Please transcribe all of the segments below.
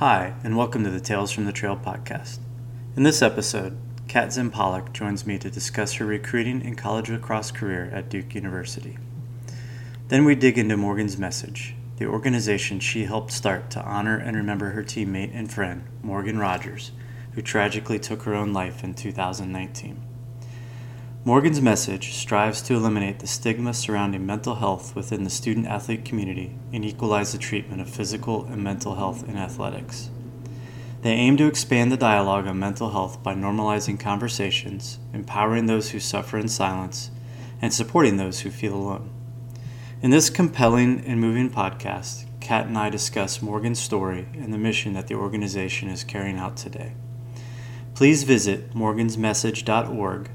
Hi, and welcome to the Tales from the Trail podcast. In this episode, Kat Zempolich joins me to discuss her recruiting and college lacrosse career at Duke University. Then we dig into Morgan's Message, the organization she helped start to honor and remember her teammate and friend, Morgan Rodgers, who tragically took her own life in 2019. Morgan's message strives to eliminate the stigma surrounding mental health within the student athlete community and equalize the treatment of physical and mental health in athletics. They aim to expand the dialogue on mental health by normalizing conversations, empowering those who suffer in silence, and supporting those who feel alone. In this compelling and moving podcast, Kat and I discuss Morgan's story and the mission that the organization is carrying out today. Please visit morgansmessage.org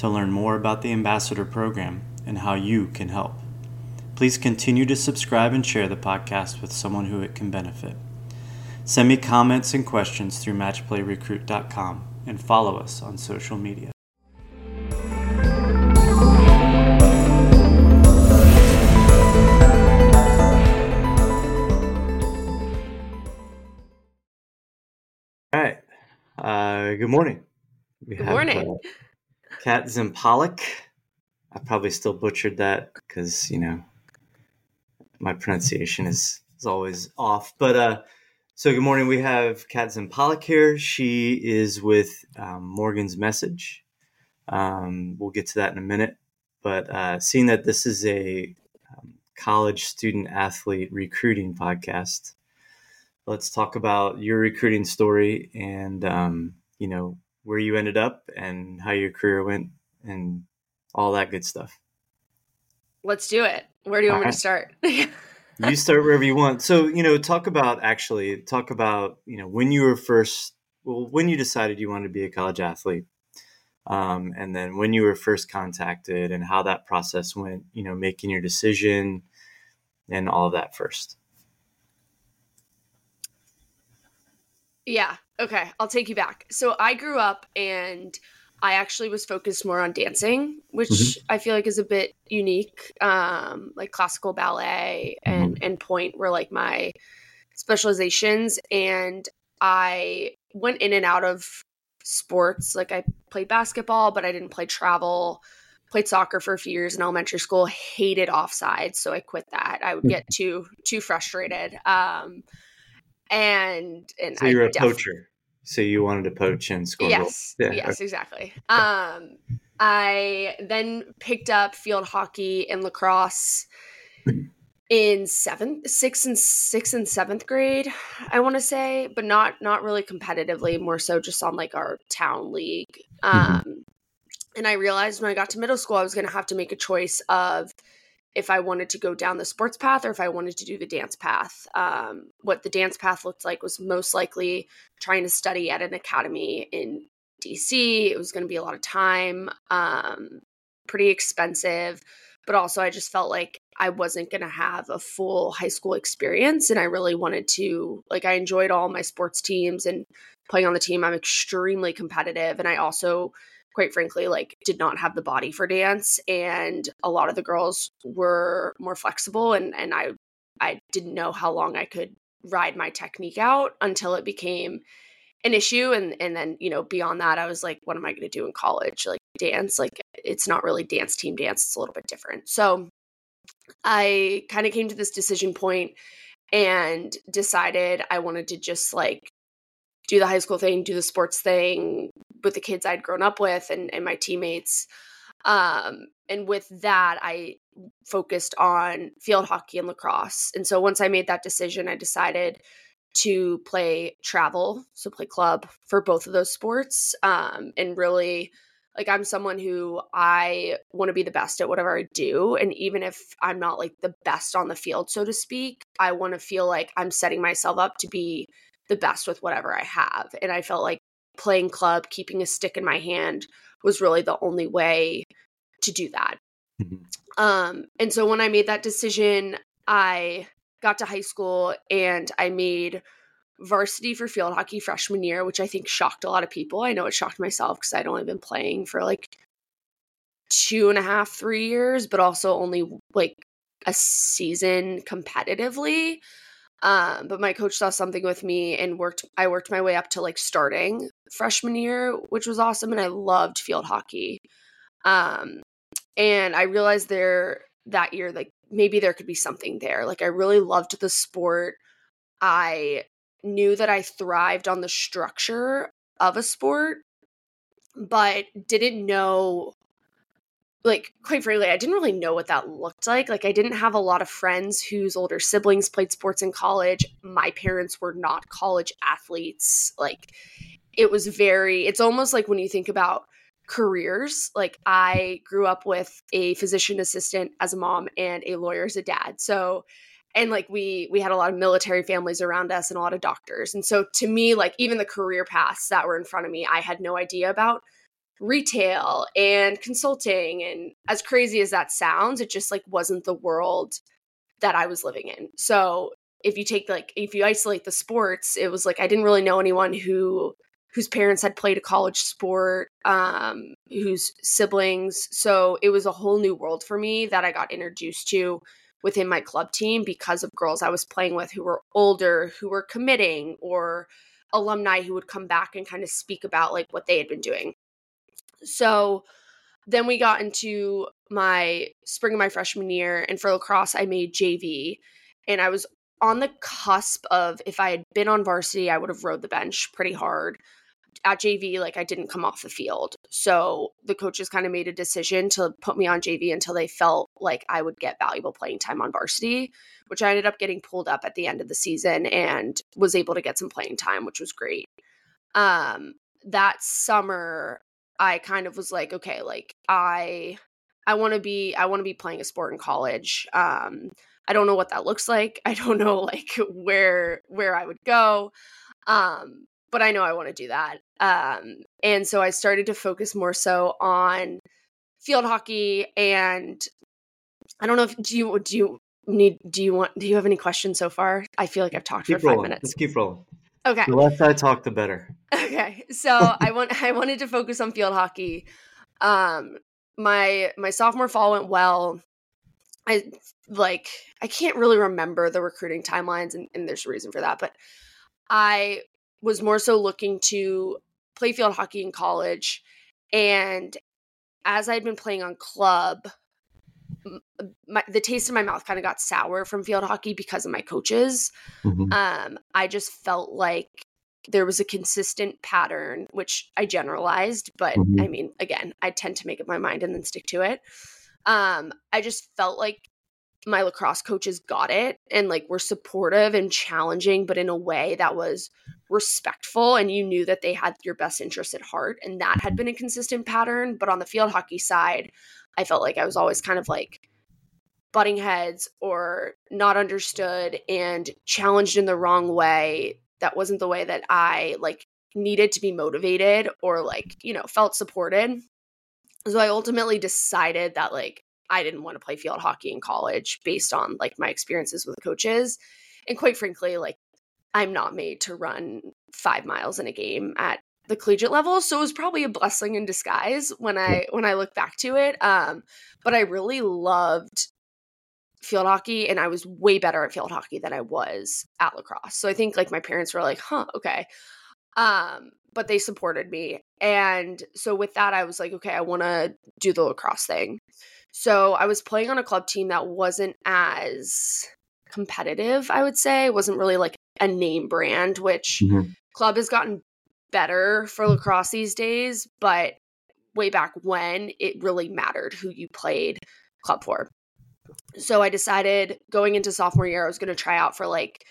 to learn more about the Ambassador Program and how you can help. Please continue to subscribe and share the podcast with someone who it can benefit. Send me comments and questions through matchplayrecruit.com and follow us on social media. All right. Uh, good morning. We good morning. uh, Kat Zempolich. I probably still butchered that because, you know, my pronunciation is, is always off. But uh, so good morning. We have Kat Zempolich here. She is with um, Morgan's Message. Um, we'll get to that in a minute. But uh, seeing that this is a um, college student athlete recruiting podcast, let's talk about your recruiting story and, um, you know, where you ended up and how your career went and all that good stuff. Let's do it. Where do you all want right. me to start? you start wherever you want. So, you know, talk about actually talk about, you know, when you were first well, when you decided you wanted to be a college athlete. Um, and then when you were first contacted and how that process went, you know, making your decision and all of that first. Yeah. Okay. I'll take you back. So I grew up and I actually was focused more on dancing, which mm-hmm. I feel like is a bit unique. Um, like classical ballet and, mm-hmm. and pointe were like my specializations. And I went in and out of sports. Like I played basketball, but I didn't play travel. Played soccer for a few years in elementary school. Hated offside, so I quit that. I would mm. get too too frustrated. Um, and and so you're I a def- poacher. So you wanted to poach and score yes, Yeah, yes, exactly. Um, I then picked up field hockey and lacrosse in seventh, sixth, and sixth and seventh grade. I want to say, but not not really competitively. More so, just on like our town league. Mm-hmm. Um, mm-hmm. And I realized when I got to middle school, I was going to have to make a choice of if I wanted to go down the sports path or if I wanted to do the dance path. Um, what the dance path looked like was most likely trying to study at an academy in DC. It was going to be a lot of time, um, pretty expensive, but also I just felt like I wasn't going to have a full high school experience. And I really wanted to, like, I enjoyed all my sports teams and playing on the team. I'm extremely competitive. And I also, quite frankly like did not have the body for dance and a lot of the girls were more flexible and and I I didn't know how long I could ride my technique out until it became an issue and and then you know beyond that I was like what am I going to do in college? Like dance like it's not really dance team dance it's a little bit different. So I kind of came to this decision point and decided I wanted to just like do the high school thing, do the sports thing with the kids I'd grown up with and, and my teammates. Um, and with that, I focused on field hockey and lacrosse. And so once I made that decision, I decided to play travel, so play club for both of those sports. Um, and really, like, I'm someone who I want to be the best at whatever I do. And even if I'm not like the best on the field, so to speak, I want to feel like I'm setting myself up to be the best with whatever I have. And I felt like playing club, keeping a stick in my hand was really the only way to do that. Mm-hmm. Um, and so when I made that decision, I got to high school and I made varsity for field hockey freshman year, which I think shocked a lot of people. I know it shocked myself because I'd only been playing for like two and a half, three years, but also only like a season competitively. Um, but my coach saw something with me and worked I worked my way up to like starting freshman year, which was awesome and I loved field hockey. Um, and I realized there that year like maybe there could be something there. Like I really loved the sport. I knew that I thrived on the structure of a sport, but didn't know like quite frankly i didn't really know what that looked like like i didn't have a lot of friends whose older siblings played sports in college my parents were not college athletes like it was very it's almost like when you think about careers like i grew up with a physician assistant as a mom and a lawyer as a dad. So and like we we had a lot of military families around us and a lot of doctors. And so to me like even the career paths that were in front of me i had no idea about retail and consulting. And as crazy as that sounds it just like wasn't the world that i was living in. So if you take like if you isolate the sports it was like i didn't really know anyone who whose parents had played a college sport um whose siblings so it was a whole new world for me that i got introduced to within my club team because of girls i was playing with who were older who were committing or alumni who would come back and kind of speak about like what they had been doing so then we got into my spring of my freshman year, and for lacrosse, I made JV, and I was on the cusp of if I had been on varsity, I would have rode the bench pretty hard. At JV, like I didn't come off the field. So the coaches kind of made a decision to put me on JV until they felt like I would get valuable playing time on varsity, which I ended up getting pulled up at the end of the season and was able to get some playing time, which was great. Um, that summer, I kind of was like, okay, like I I want to be I want to be playing a sport in college. Um I don't know what that looks like. I don't know like where where I would go. Um but I know I want to do that. Um and so I started to focus more so on field hockey and I don't know if do you do you need do you want do you have any questions so far? I feel like I've talked keep for 5 rolling. minutes. Let's keep rolling. Okay. The less I talk, the better. Okay. So I want I wanted to focus on field hockey. Um my my sophomore fall went well. I like I can't really remember the recruiting timelines and, and there's a reason for that, but I was more so looking to play field hockey in college and as I'd been playing on club, my, the taste in my mouth kind of got sour from field hockey because of my coaches. Mhm. Um, I just felt like there was a consistent pattern, which I generalized, but Mhm. I mean, again, I tend to make up my mind and then stick to it. Um, I just felt like my lacrosse coaches got it and like were supportive and challenging, but in a way that was respectful and you knew that they had your best interest at heart. And that had mm-hmm. been a consistent pattern. But on the field hockey side, I felt like I was always kind of like butting heads or not understood and challenged in the wrong way. That wasn't the way that I like needed to be motivated or like, you know, felt supported. So I ultimately decided that like I didn't want to play field hockey in college based on like my experiences with coaches. And quite frankly, like I'm not made to run five miles in a game at the collegiate level. So it was probably a blessing in disguise when I when I look back to it. Um, but I really loved field hockey and I was way better at field hockey than I was at lacrosse. So I think like my parents were like, huh, okay. Um, but they supported me. And so with that, I was like, okay, I want to do the lacrosse thing. So I was playing on a club team that wasn't as competitive, I would say. It wasn't really like a name brand, which Mhm. club has gotten better for lacrosse these days, but way back when it really mattered who you played club for. So I decided going into sophomore year, I was going to try out for like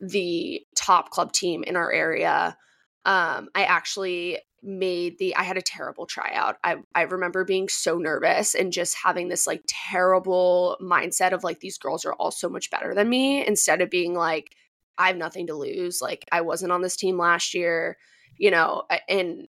the top club team in our area. Um, I actually made the I had a terrible tryout. I I remember being so nervous and just having this like terrible mindset of like these girls are all so much better than me instead of being like I have nothing to lose. Like I wasn't on this team last year, you know, and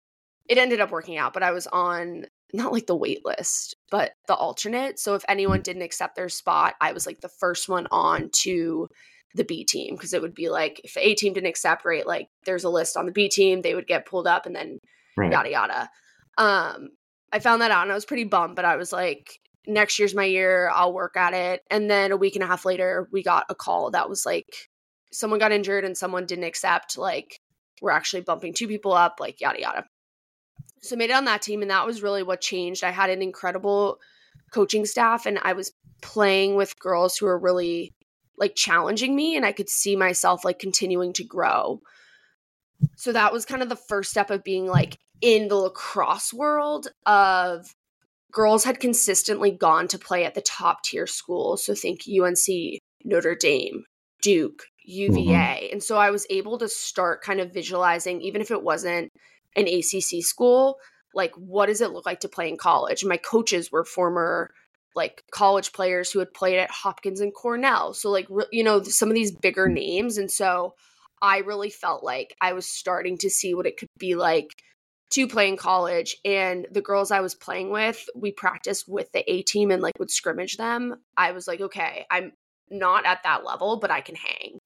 it ended up working out, but I was on not like the wait list, but the alternate. So if anyone mm. didn't accept their spot, I was like the first one on to the B team because it would be like if A team didn't accept, right, like there's a list on the B team, they would get pulled up and then Right. yada yada. Um, I found that out and I was pretty bummed, but I was like, next year's my year, I'll work at it. And then a week and a half later, we got a call that was like, someone got injured and someone didn't accept, like we're actually bumping two people up, like yada yada. So made it on that team, and that was really what changed. I had an incredible coaching staff, and I was playing with girls who were really like challenging me, and I could see myself like continuing to grow. So that was kind of the first step of being like in the lacrosse world of girls had consistently gone to play at the top tier schools. So think UNC, Notre Dame, Duke, UVA. Mm-hmm. And so I was able to start kind of visualizing, even if it wasn't an ACC school, like what does it look like to play in college? And my coaches were former like college players who had played at Hopkins and Cornell. So like you know some of these bigger mm. names and so I really felt like I was starting to see what it could be like to play in college and the girls I was playing with, we practiced with the A team and like would scrimmage them. I was like, okay, I'm not at that level, but I can hang.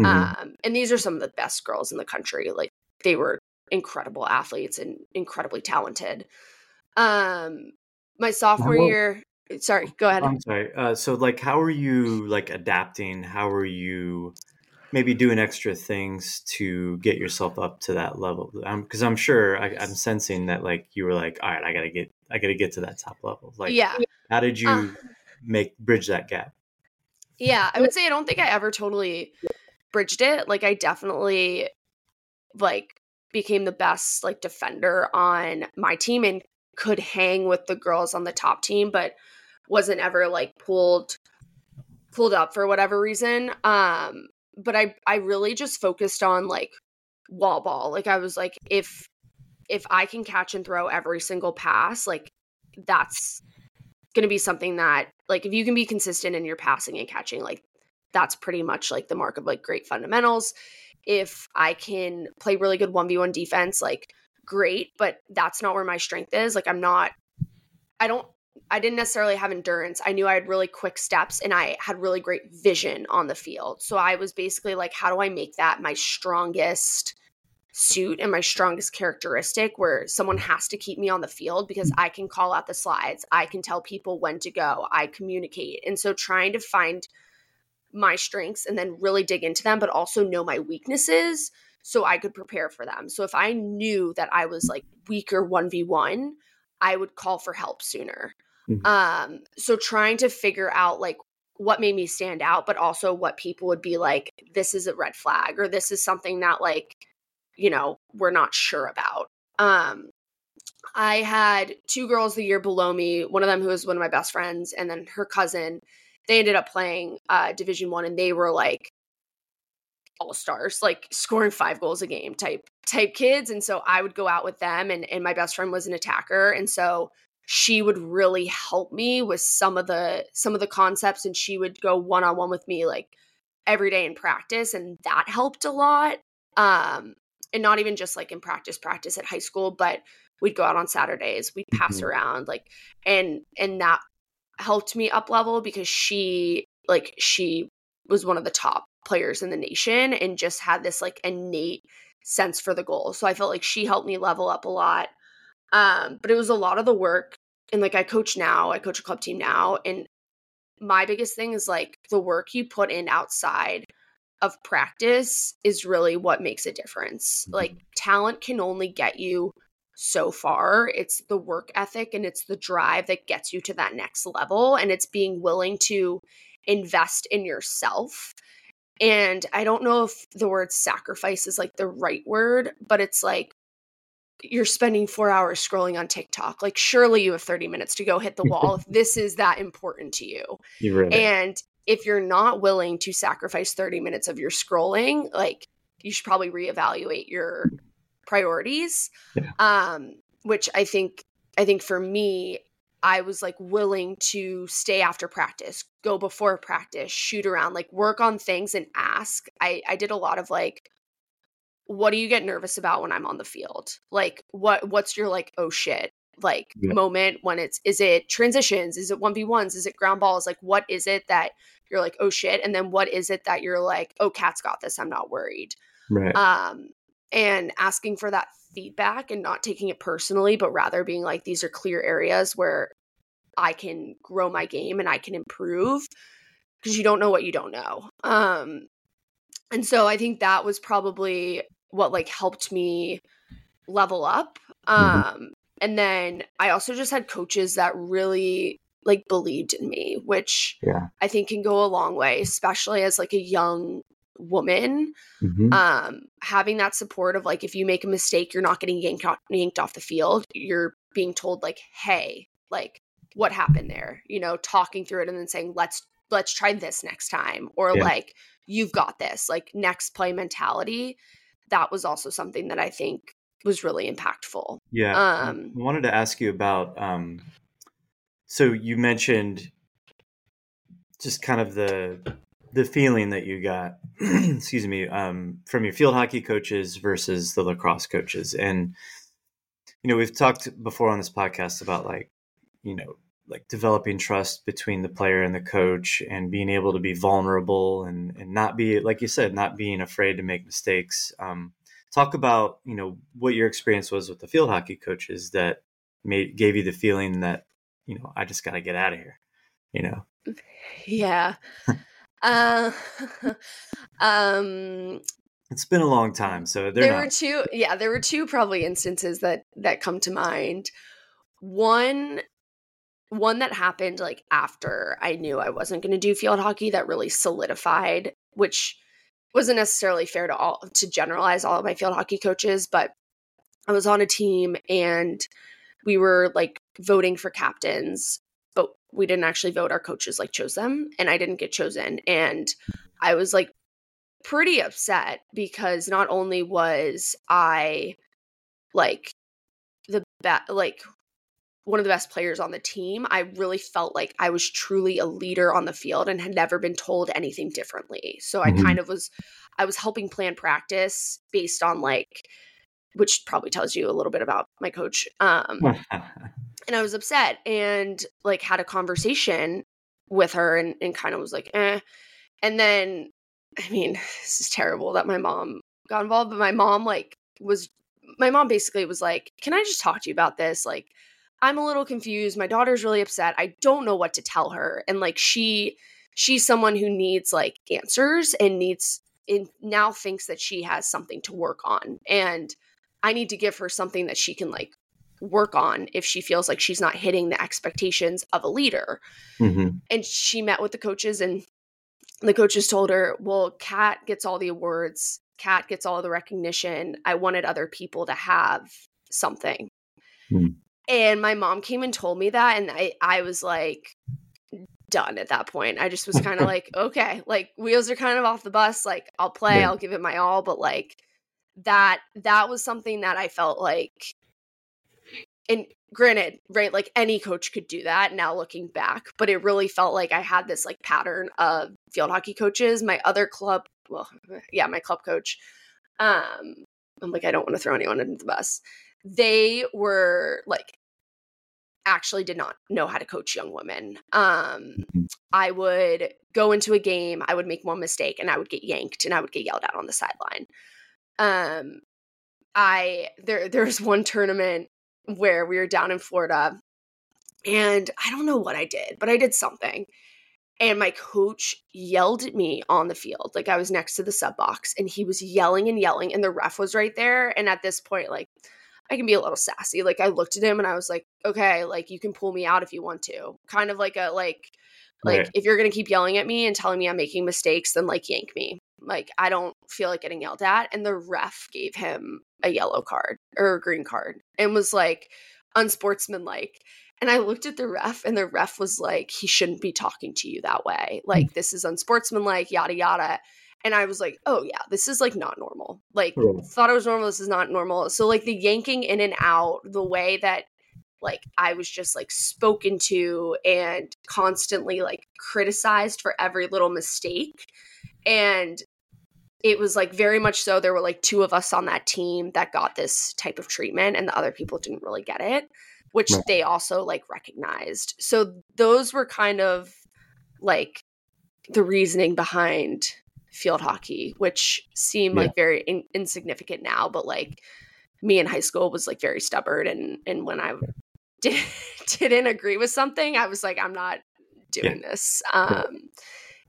Mm-hmm. Um, and these are some of the best girls in the country. Like they were incredible athletes and incredibly talented. Um, my sophomore well, year, sorry, go ahead. I'm sorry. Uh, so like, how are you like adapting? How are you maybe doing extra things to get yourself up to that level? Because I'm, I'm, sure I, am sensing that like you were like, all right, I gotta get, I gotta get to that top level. Like, yeah. How did you uh, make bridge that gap? Yeah, I would say I don't think I ever totally bridged it. Like, I definitely like became the best like defender on my team and could hang with the girls on the top team, but wasn't ever like pulled pulled up for whatever reason. Um but I I really just focused on like wall ball. Like I was like if if I can catch and throw every single pass, like that's going to be something that like if you can be consistent in your passing and catching, like that's pretty much like the mark of like great fundamentals. If I can play really good 1v1 defense, like great, but that's not where my strength is. Like I'm not I don't I didn't necessarily have endurance. I knew I had really quick steps and I had really great vision on the field. So I was basically like, how do I make that my strongest suit and my strongest characteristic where someone has to keep me on the field because I can call out the slides, I can tell people when to go, I communicate. And so trying to find my strengths and then really dig into them, but also know my weaknesses so I could prepare for them. So if I knew that I was like weaker 1v1, I would call for help sooner. Mm-hmm. Um, so trying to figure out like what made me stand out, but also what people would be like, this is a red flag, or this is something that like, you know, we're not sure about. Um, I had two girls the year below me, one of them who was one of my best friends, and then her cousin. They ended up playing uh, Division One, and they were like all stars, like scoring five goals a game type type kids. And so I would go out with them, and and my best friend was an attacker, and so she would really help me with some of the some of the concepts and she would go one on one with me like every day in practice and that helped a lot um and not even just like in practice practice at high school but we'd go out on Saturdays we'd pass mm-hmm. around like and and that helped me up level because she like she was one of the top players in the nation and just had this like innate sense for the goal so I felt like she helped me level up a lot um, but it was a lot of the work. And like I coach now, I coach a club team now. And my biggest thing is like the work you put in outside of practice is really what makes a difference. Mm-hmm. Like talent can only get you so far. It's the work ethic and it's the drive that gets you to that next level. And it's being willing to invest in yourself. And I don't know if the word sacrifice is like the right word, but it's like you're spending four hours scrolling on TikTok. Like, surely you have 30 minutes to go hit the wall if this is that important to you. Really. And if you're not willing to sacrifice 30 minutes of your scrolling, like, you should probably reevaluate your priorities. Yeah. Um, which I think, I think for me, I was like willing to stay after practice, go before practice, shoot around, like work on things and ask. I, I did a lot of like what do you get nervous about when I'm on the field? Like what what's your like oh shit like yeah. moment when it's is it transitions? Is it 1v1s? Is it ground balls? Like what is it that you're like oh shit and then what is it that you're like oh Kat's got this. I'm not worried. Right. Um and asking for that feedback and not taking it personally but rather being like these are clear areas where I can grow my game and I can improve because you don't know what you don't know. Um and so I think that was probably what like helped me level up. Mhm. Um, and then I also just had coaches that really like believed in me, which Yeah. I think can go a long way, especially as like a young woman. Mhm. Um, having that support of like if you make a mistake, you're not getting yanked off, yanked off the field. You're being told like, "Hey, like what happened there?" You know, talking through it and then saying, "Let's let's try this next time," or Yeah. like, "You've got this." Like next play mentality. That was also something that I think was really impactful. Yeah. Um, I wanted to ask you about um so you mentioned just kind of the the feeling that you got excuse me um from your field hockey coaches versus the lacrosse coaches and you know we've talked before on this podcast about like you know like developing trust between the player and the coach and being able to be vulnerable and and not be like you said not being afraid to make mistakes um talk about you know what your experience was with the field hockey coaches that made gave you the feeling that you know I just got to get out of here you know Yeah. uh, um, it's been a long time so there not were two. Yeah, there were two probably instances that that come to mind. One, one that happened like after I knew I wasn't going to do field hockey that really solidified, which wasn't necessarily fair to all to generalize all of my field hockey coaches, but I was on a team and we were like voting for captains, but we didn't actually vote. Our coaches like chose them, and I didn't get chosen. And I was like pretty upset because not only was I like the best, like one of the best players on the team, I really felt like I was truly a leader on the field and had never been told anything differently. So I Mhm. kind of was, I was helping plan practice based on like, which probably tells you a little bit about my coach. Um, and I was upset and like had a conversation with her and, and kind of was like, eh. And then, I mean, this is terrible that my mom got involved, but my mom like was, my mom basically was like, can I just talk to you about this? Like, I'm a little confused. My daughter's really upset. I don't know what to tell her. And like, she, she's someone who needs like answers and needs, and now thinks that she has something to work on. And I need to give her something that she can like work on if she feels like she's not hitting the expectations of a leader. Mhm. And she met with the coaches, and the coaches told her, Well, Kat gets all the awards, Kat gets all the recognition. I wanted other people to have something. Hmm. And my mom came and told me that, and I, I was like, done at that point. I just was kind of like, okay, like wheels are kind of off the bus. Like I'll play, Yeah. I'll give it my all, but like that that was something that I felt like and granted, right, like any coach could do that now looking back, but it really felt like I had this like pattern of field hockey coaches. My other club, well, yeah, my club coach, um, I'm like, I don't want to throw anyone into the bus. They were like actually did not know how to coach young women. Um, Mhm. I would go into a game, I would make one mistake and I would get yanked and I would get yelled at on the sideline. Um, I there there's one tournament where we were down in Florida and I don't know what I did, but I did something. And my coach yelled at me on the field. Like I was next to the sub box and he was yelling and yelling and the ref was right there. And at this point, like I can be a little sassy. Like I looked at him and I was like, okay, like you can pull me out if you want to. Kind of like a like like Right. if you're gonna keep yelling at me and telling me I'm making mistakes, then like yank me. Like I don't feel like getting yelled at. And the ref gave him a yellow card or a green card and was like unsportsmanlike. And I looked at the ref and the ref was like, he shouldn't be talking to you that way. Hmm. Like this is unsportsmanlike, yada yada. And I was like, oh yeah, this is like not normal. Like Right. thought it was normal. This is not normal. So like the yanking in and out, the way that like I was just like spoken to and constantly like criticized for every little mistake. And it was like very much so there were like two of us on that team that got this type of treatment and the other people didn't really get it, which they also like recognized. So those were kind of like the reasoning behind field hockey, which seem Yeah. like very in- insignificant now, but like me in high school was like very stubborn and and when I did, didn't agree with something, I was like I'm not doing this. Um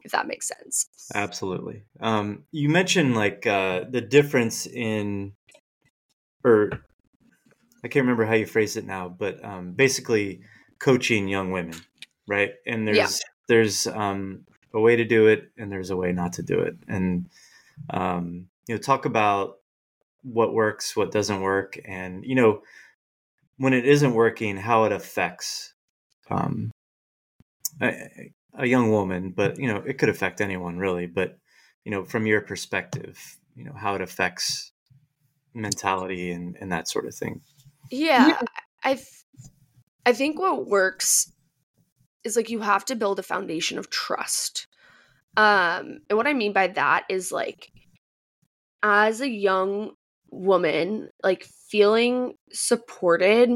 if that makes sense. Absolutely. Um, you mentioned like uh, the difference in, or I can't remember how you phrase it now, but um, basically coaching young women, right? And there's yeah. there's um, a way to do it, and there's a way not to do it, and um, you know, talk about what works, what doesn't work, and you know, when it isn't working, how it affects um, a, a young woman, but you know, it could affect anyone really. But you know, from your perspective, you know, how it affects mentality and, and that sort of thing. Yeah, I I think what works is like you have to build a foundation of trust. Um, and what I mean by that is like as a young woman, like feeling supported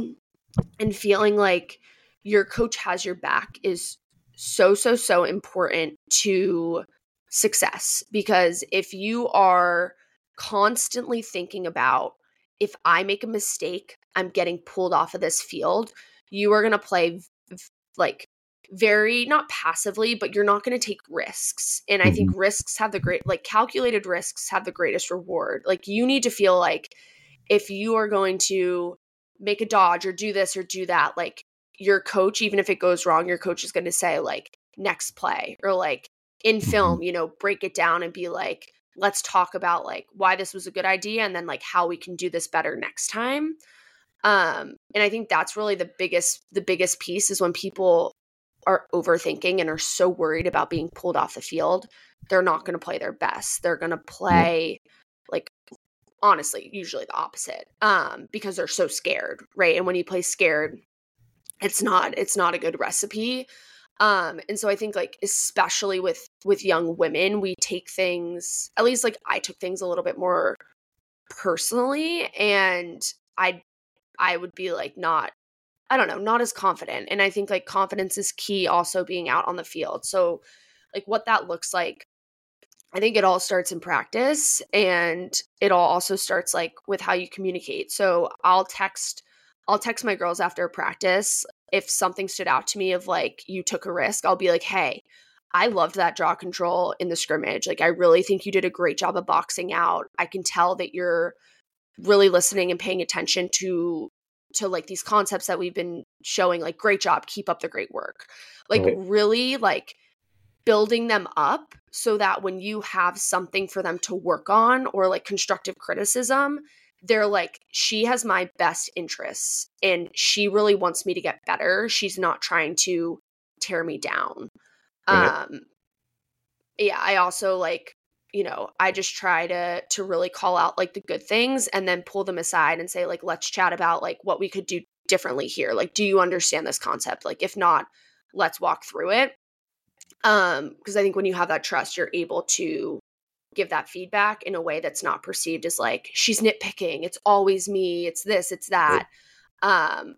and feeling like your coach has your back is so so so important to success because if you are constantly thinking about if I make a mistake, I'm getting pulled off of this field, you are going to play like very not passively, but you're not going to take risks. And I think mm-hmm. risks have the great like calculated risks have the greatest reward. Like you need to feel like if you are going to make a dodge or do this or do that, like your coach, even if it goes wrong, your coach is going to say, like, next play or like in mm-hmm. film, you know, break it down and be like, let's talk about like why this was a good idea and then like how we can do this better next time. Um, and I think that's really the biggest the biggest piece is when people are overthinking and are so worried about being pulled off the field, they're not going to play their best. They're going to play like honestly, usually the opposite. Um, because they're so scared, right? And when you play scared, it's not it's not a good recipe um and so i think like especially with with young women we take things at least like i took things a little bit more personally and i i would be like not i don't know not as confident and i think like confidence is key also being out on the field so like what that looks like i think it all starts in practice and it all also starts like with how you communicate so i'll text I'll text my girls after practice if something stood out to me of like you took a risk. I'll be like, "Hey, I loved that draw control in the scrimmage. Like I really think you did a great job of boxing out. I can tell that you're really listening and paying attention to to like these concepts that we've been showing like great job keep up the great work like right. really like building them up so that when you have something for them to work on or like constructive criticism they're like she has my best interests and she really wants me to get better she's not trying to tear me down right. um yeah i also like you know i just try to to really call out like the good things and then pull them aside and say like let's chat about like what we could do differently here. Like do you understand this concept? Like if not let's walk through it. Um because i think when you have that trust you're able to give that feedback in a way that's not perceived as like she's nitpicking. It's always me. It's this it's that. Um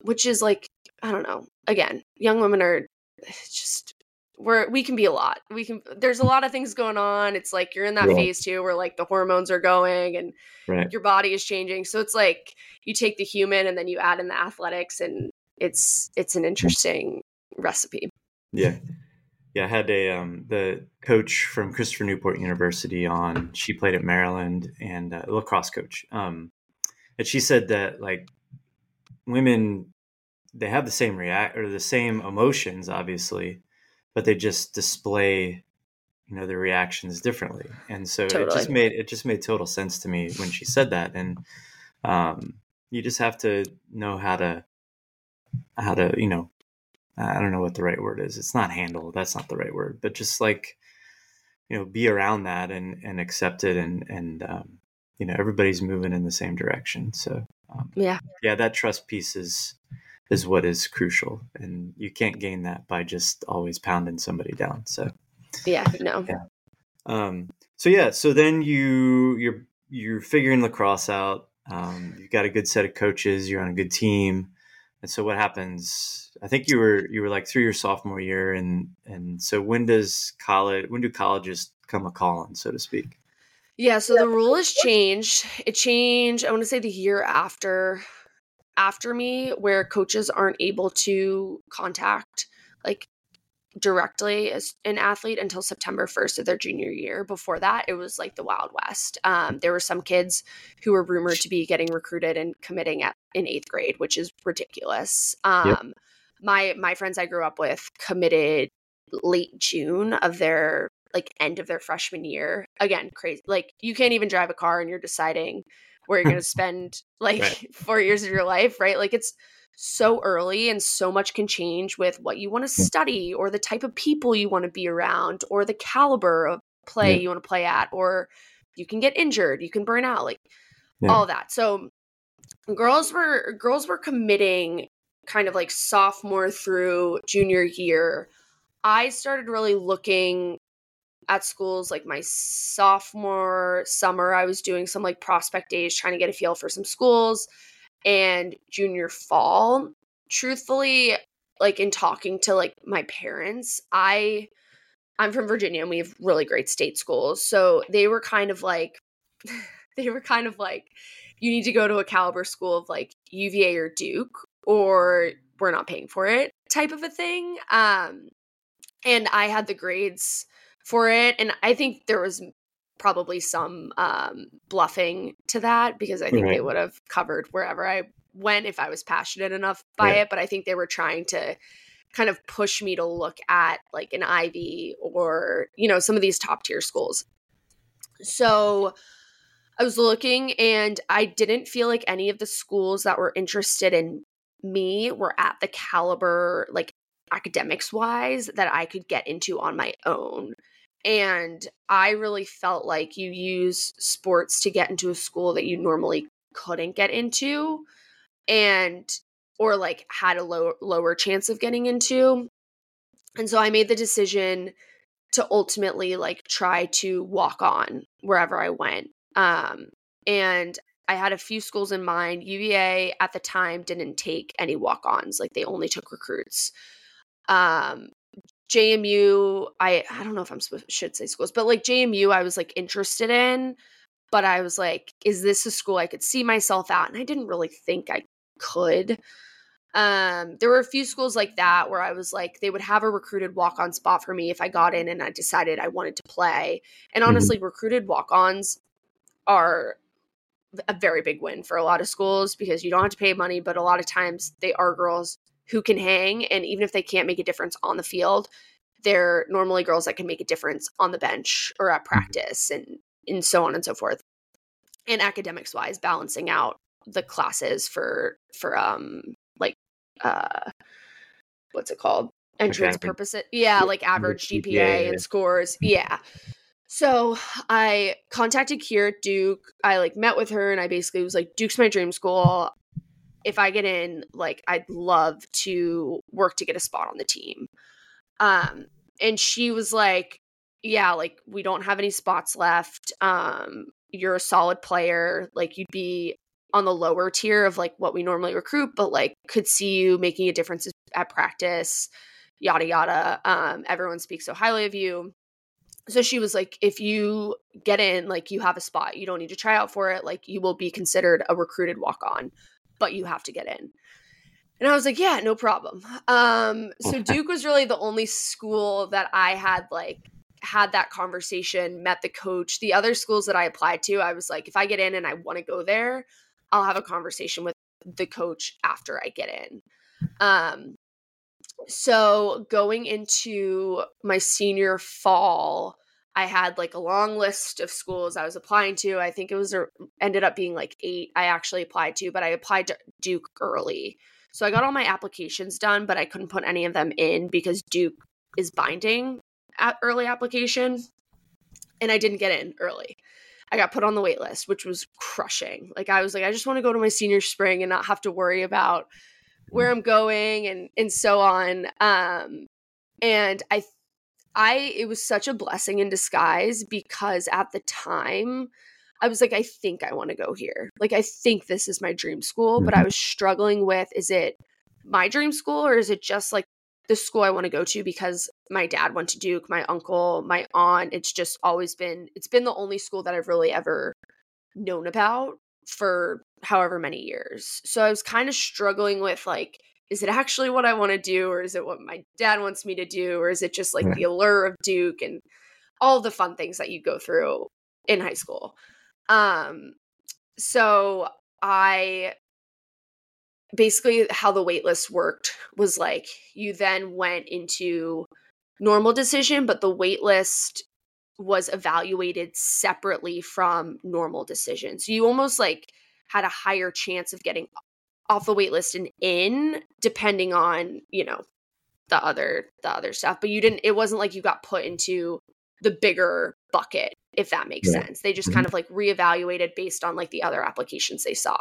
which is like i don't know. Again young women are just we're we can be a lot we can there's a lot of things going on it's like you're in that phase too where like the hormones are going and right. your body is changing so it's like you take the human and then you add in the athletics and it's it's an interesting recipe yeah yeah, I had a um, the coach from Christopher Newport University on. She played at Maryland and uh, lacrosse coach. Um, and she said that like women, they have the same react or the same emotions, obviously, but they just display, you know, their reactions differently. And so totally. it just made it just made total sense to me when she said that. And um, you just have to know how to how to you know I don't know what the right word is. It's not handle. That's not the right word, but just like, you know, be around that and, and accept it. And, and, um, you know, everybody's moving in the same direction. So, um, yeah, yeah, that trust piece is, is what is crucial. And you can't gain that by just always pounding somebody down. So, yeah, no. Yeah. Um, so yeah, so then you, you're, you're figuring lacrosse out. Um, you've got a good set of coaches. You're on a good team. And so what happens? I think you were you were like through your sophomore year, and and so when does college? When do colleges come a calling, so to speak? Yeah, so the rule has changed. It changed. I want to say the year after after me, where coaches aren't able to contact like directly as an athlete until September 1st of their junior year. Before that, it was like the Wild West. Um, there were some kids who were rumored to be getting recruited and committing at in eighth grade, which is ridiculous. Um, yep. My my friends I grew up with committed late June of their like end of their freshman year. Again, crazy. Like you can't even drive a car and you're deciding where you're going to spend like right. 4 years of your life, right? Like it's so early and so much can change with what you want to study or the type of people you want to be around or the caliber of play yeah. you want to play at or you can get injured, you can burn out, like yeah. all that. So girls were girls were committing kind of like sophomore through junior year. I started really looking at schools like my sophomore summer. I was doing some like prospect days trying to get a feel for some schools and junior fall truthfully like in talking to like my parents i i'm from virginia and we have really great state schools so they were kind of like they were kind of like you need to go to a caliber school of like uva or duke or we're not paying for it type of a thing um and i had the grades for it and i think there was probably some um, bluffing to that because I think right. they would have covered wherever I went if I was passionate enough by yeah. it. But I think they were trying to kind of push me to look at like an Ivy or, you know, some of these top tier schools. So I was looking and I didn't feel like any of the schools that were interested in me were at the caliber, like academics wise, that I could get into on my own. And I really felt like you use sports to get into a school that you normally couldn't get into and or like had a low, lower chance of getting into. And so I made the decision to ultimately like try to walk on wherever I went. Um and I had a few schools in mind. UVA at the time didn't take any walk-ons, like they only took recruits. Um, JMU, I I don't know if I'm supposed should say schools, but like JMU, I was like interested in, but I was like, is this a school I could see myself at? And I didn't really think I could. Um, there were a few schools like that where I was like, they would have a recruited walk on spot for me if I got in and I decided I wanted to play. And mm-hmm. honestly, mm-hmm. recruited walk ons are a very big win for a lot of schools because you don't have to pay money, but a lot of times they are girls who can hang. And even if they can't make a difference on the field, they're normally girls that can make a difference on the bench or at mm-hmm. practice and, and so on and so forth. And academics wise, balancing out the classes for for um like uh what's it called? Entrance Academy. purposes. Yeah, like average GPA, GPA and scores. Yeah. So I contacted Kier at Duke. I like met with her and I basically was like, Duke's my dream school if I get in, like I'd love to work to get a spot on the team. Um, and she was like, yeah, like we don't have any spots left. Um, you're a solid player. Like you'd be on the lower tier of like what we normally recruit, but like could see you making a difference at practice, yada yada. Um, everyone speaks so highly of you. So she was like, if you get in, like you have a spot, you don't need to try out for it. Like you will be considered a recruited walk on but you have to get in. And I was like, yeah, no problem. Um, so Duke was really the only school that I had like had that conversation, met the coach. The other schools that I applied to, I was like, if I get in and I want to go there, I'll have a conversation with the coach after I get in. Um, so going into my senior fall, I had like a long list of schools I was applying to. I think it was a, ended up being like eight I actually applied to, but I applied to Duke early. So I got all my applications done, but I couldn't put any of them in because Duke is binding at early application. And I didn't get in early. I got put on the wait list, which was crushing. Like I was like, I just want to go to my senior spring and not have to worry about where I'm going and and so on. Um, and I I it was such a blessing in disguise because at the time I was like I think I want to go here. Like I think this is my dream school, mm-hmm. but I mm-hmm. was struggling with is it my dream school or is it just like the school I want to go to because my dad went to Duke, my uncle, my aunt, it's just always been it's been the only school that I've really ever known about for however many years. So I was kind of struggling with like is it actually what I want to do or is it what my dad wants me to do or is it just like the allure of Duke and all the fun things that you go through in high school. Um so I basically how the waitlist worked was like you then went into normal decision but the waitlist was evaluated separately from normal decision. So you almost like had a higher chance of getting off the wait list and in depending on, you know, the other the other stuff. But you didn't it wasn't like you got put into the bigger bucket, if that makes yeah. sense. They just mm-hmm. kind of like reevaluated based on like the other applications they saw.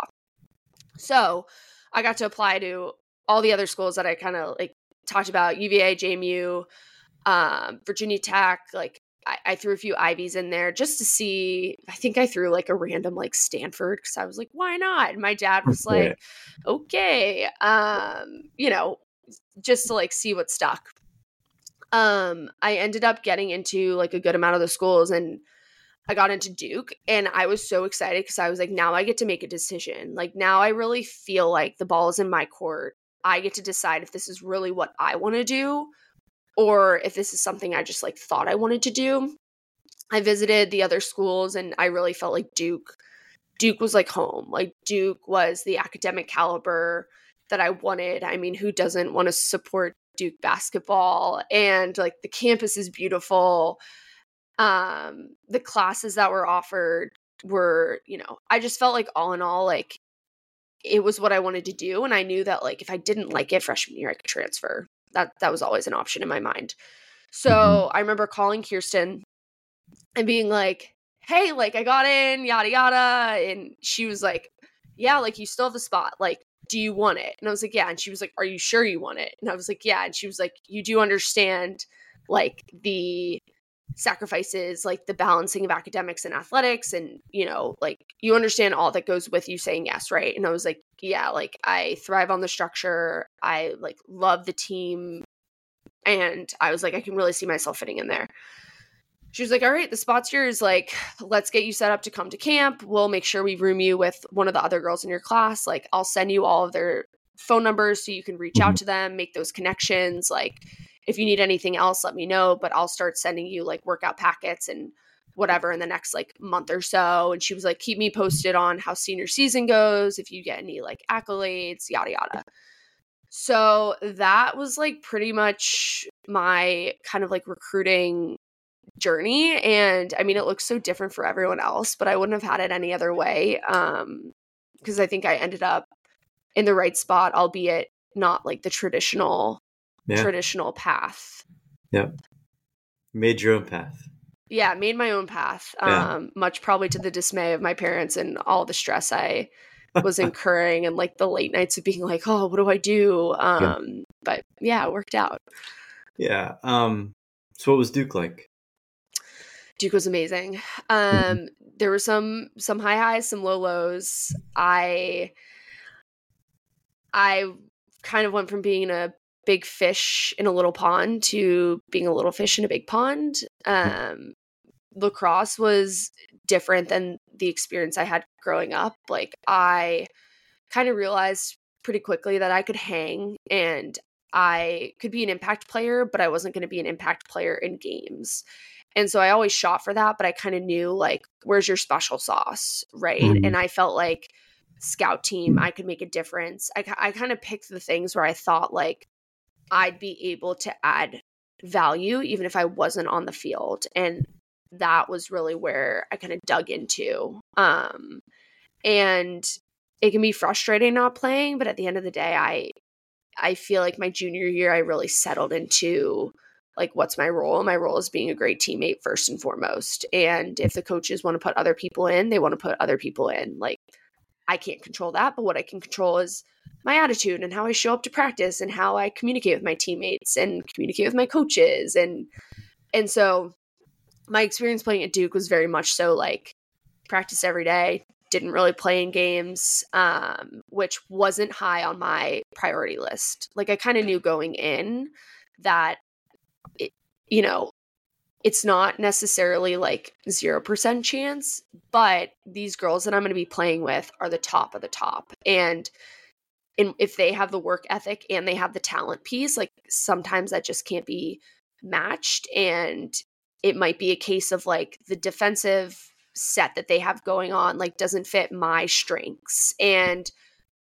So I got to apply to all the other schools that I kind of like talked about UVA, JMU, um, Virginia Tech, like I, I, threw a few Ivies in there just to see. I think I threw like a random like Stanford because I was like, why not? And my dad was like, okay, um, you know, just to like see what stuck. Um, I ended up getting into like a good amount of the schools and I got into Duke and I was so excited because I was like, now I get to make a decision. Like now I really feel like the ball is in my court. I get to decide if this is really what I want to do or if this is something I just like thought I wanted to do. I visited the other schools and I really felt like Duke Duke was like home. Like Duke was the academic caliber that I wanted. I mean, who doesn't want to support Duke basketball? And like the campus is beautiful. Um the classes that were offered were, you know, I just felt like all in all like it was what I wanted to do and I knew that like if I didn't like it freshman year I could transfer that that was always an option in my mind. So mm-hmm. I remember calling Kirsten and being like, "Hey, like I got in, yada yada," and she was like, "Yeah, like you still have the spot. Like, do you want it?" And I was like, "Yeah." And she was like, "Are you sure you want it?" And I was like, "Yeah." And she was like, "You do understand like the sacrifices like the balancing of academics and athletics and you know like you understand all that goes with you saying yes right? And i was like yeah like i thrive on the structure. I like love the team. And i was like i can really see myself fitting in there. She was like all right the spot's yours. Like let's get you set up to come to camp. We'll make sure we room you with one of the other girls in your class. Like i'll send you all of their phone numbers so you can reach out mm-hmm. to them make those connections. Like if you need anything else, let me know. But I'll start sending you like workout packets and whatever in the next like month or so. And she was like, keep me posted on how senior season goes, if you get any like accolades, yada, yada. So that was like pretty much my kind of like recruiting journey. And I mean, it looks so different for everyone else, but I wouldn't have had it any other way. Um, because I think I ended up in the right spot, albeit not like the traditional yeah. traditional path. Yeah. Made your own path. Yeah, made my own path. Yeah. Um, much probably to the dismay of my parents and all the stress I was incurring and like the late nights of being like, oh, what do I do? Um, yeah. but yeah, it worked out. Yeah. Um, so what was Duke like? Duke was amazing. Mm-hmm. Um, mm-hmm. there were some some high highs, some low lows. I I kind of went from being a big fish in a little pond to being a little fish in a big pond. Mm. Um, lacrosse was different than the experience I had growing up. Like I kind of realized pretty quickly that I could hang and I could be an impact player, but I wasn't going to be an impact player in games. And so I always shot for that, but I kind of knew like, where's your special sauce? Right. Mm-hmm. And I felt like scout team, I could make a difference. I, I kind of picked the things where I thought like I'd be able to add value even if I wasn't on the field. And that was really where I kind of dug into. Um, and it can be frustrating not playing, but at the end of the day, I I feel like my junior year I really settled into like what's my role? My role is being a great teammate first and foremost. And if the coaches want to put other people in, they want to put other people in. Like I can't control that, but what I can control is my attitude and how I show up to practice and how I communicate with my teammates and communicate with my coaches and and so my experience playing at Duke was very much so like practice every day, didn't really play in games, um, which wasn't high on my priority list. Like I kind of knew going in that it, you know, it's not necessarily like 0% chance, but these girls that I'm going to be playing with are the top of the top. And in, if they have the work ethic and they have the talent piece, like sometimes that just can't be matched. And it might be a case of like the defensive set that they have going on like doesn't fit my strengths. And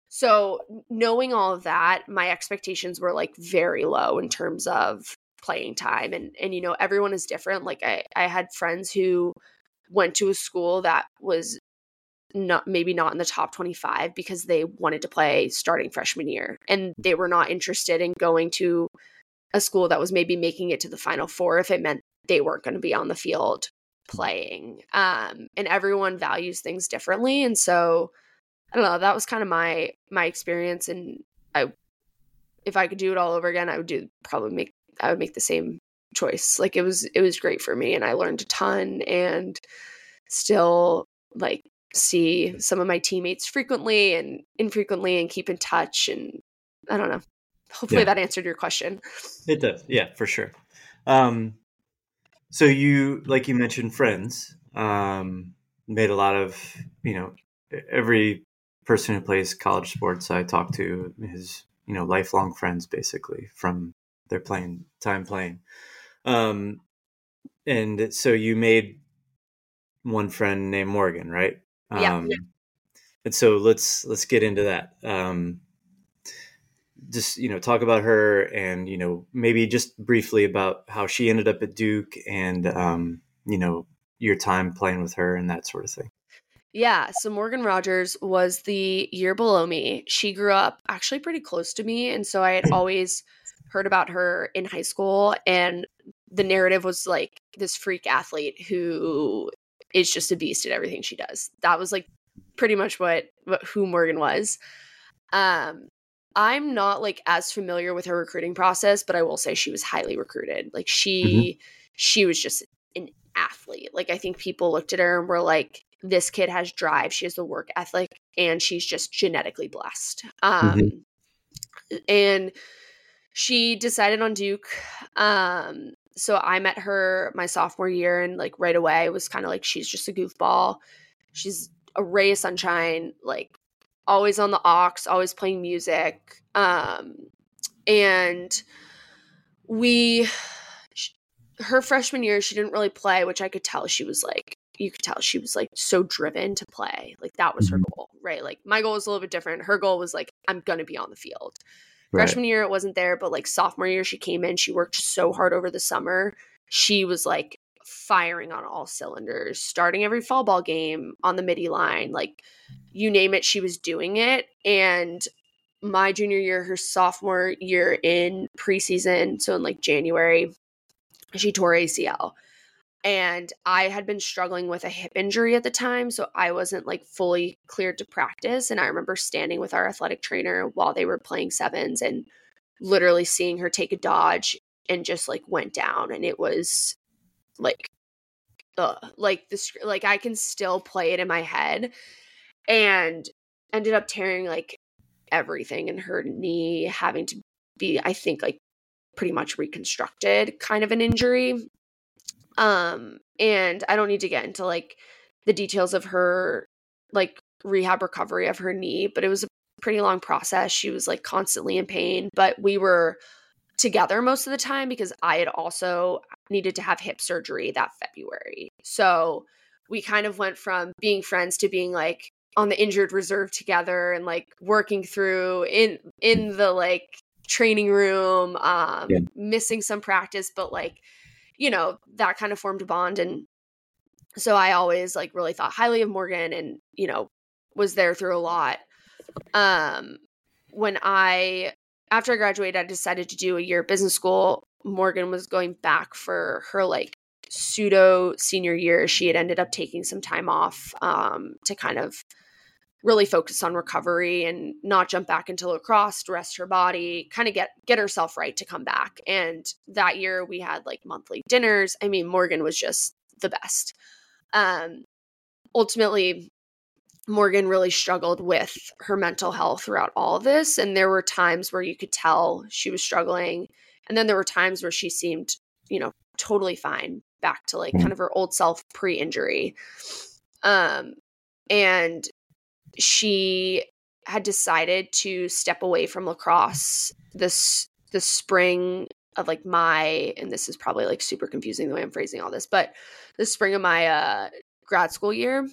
so knowing all of that, my expectations were like very low in terms of playing time and and you know everyone is different like i i had friends who went to a school that was not maybe not in the top 25 because they wanted to play starting freshman year and they were not interested in going to a school that was maybe making it to the final four if it meant they weren't going to be on the field playing um and everyone values things differently and so i don't know that was kind of my my experience and i if i could do it all over again i would do probably make i would make the same choice. Like it was it was great for me and i learned a ton and still like see some of my teammates frequently and infrequently and keep in touch and i don't know. Hopefully yeah. that answered your question. It does. Yeah for sure. Um so you like you mentioned friends um made a lot of you know every person who plays college sports i talk to is you know lifelong friends basically from their playing time playing um and so you made one friend named morgan right yeah. Um, and so let's let's get into that. Um, just you know, talk about her, and you know, maybe just briefly about how she ended up at Duke, and um, you know, your time playing with her and that sort of thing. Yeah, so Morgan Rodgers was the year below me. She grew up actually pretty close to me, and so I had always heard about her in high school and the narrative was like this freak athlete who is just a beast at everything she does. That was like pretty much what, what who Morgan was. Um, I'm not like as familiar with her recruiting process, but I will say she was highly recruited. Like she mm-hmm. she was just an athlete. Like I think people looked at her and were like, this kid has drive, she has the work ethic, and she's just genetically blessed. Um mm-hmm. and she decided on Duke. Um so I met her my sophomore year and like right away it was kind of like she's just a goofball. She's a ray of sunshine, like always on the aux, always playing music. Um and we her freshman year she didn't really play, which I could tell she was like you could tell she was like so driven to play. Like that was her mm-hmm. goal, right? Like my goal was a little bit different. Her goal was like I'm going to be on the field. Right. Freshman year, it wasn't there, but like sophomore year, she came in. She worked so hard over the summer. She was like firing on all cylinders, starting every fall ball game on the midi line. Like you name it, she was doing it. And my junior year, her sophomore year in preseason, so in like January, she tore ACL and I had been struggling with a hip injury at the time, so I wasn't like fully cleared to practice. And I remember standing with our athletic trainer while they were playing sevens and literally seeing her take a dodge and just like went down. And it was like, ugh, like this, like I can still play it in my head. And ended up tearing like everything in her knee, having to be, I think, like pretty much reconstructed kind of an injury um, and I don't need to get into like the details of her like rehab recovery of her knee, but it was a pretty long process. She was like constantly in pain, but we were together most of the time because I had also needed to have hip surgery that February. So we kind of went from being friends to being like on the injured reserve together and like working through in in the like training room um yeah. missing some practice but like you know, that kind of formed a bond. And so I always like really thought highly of Morgan and, you know, was there through a lot. Um, when I, after I graduated, I decided to do a year of business school. Morgan was going back for her like pseudo senior year. She had ended up taking some time off um, to kind of really focus on recovery and not jump back into lacrosse, rest her body, kind of get get herself right to come back. And that year we had like monthly dinners. I mean, Morgan was just the best. Um ultimately Morgan really struggled with her mental health throughout all of this and there were times where you could tell she was struggling and then there were times where she seemed, you know, totally fine back to like mm. kind of her old self pre-injury. Um and she had decided to step away from lacrosse this the spring of like my and this is probably like super confusing the way I'm phrasing all this, but the spring of my uh grad school year.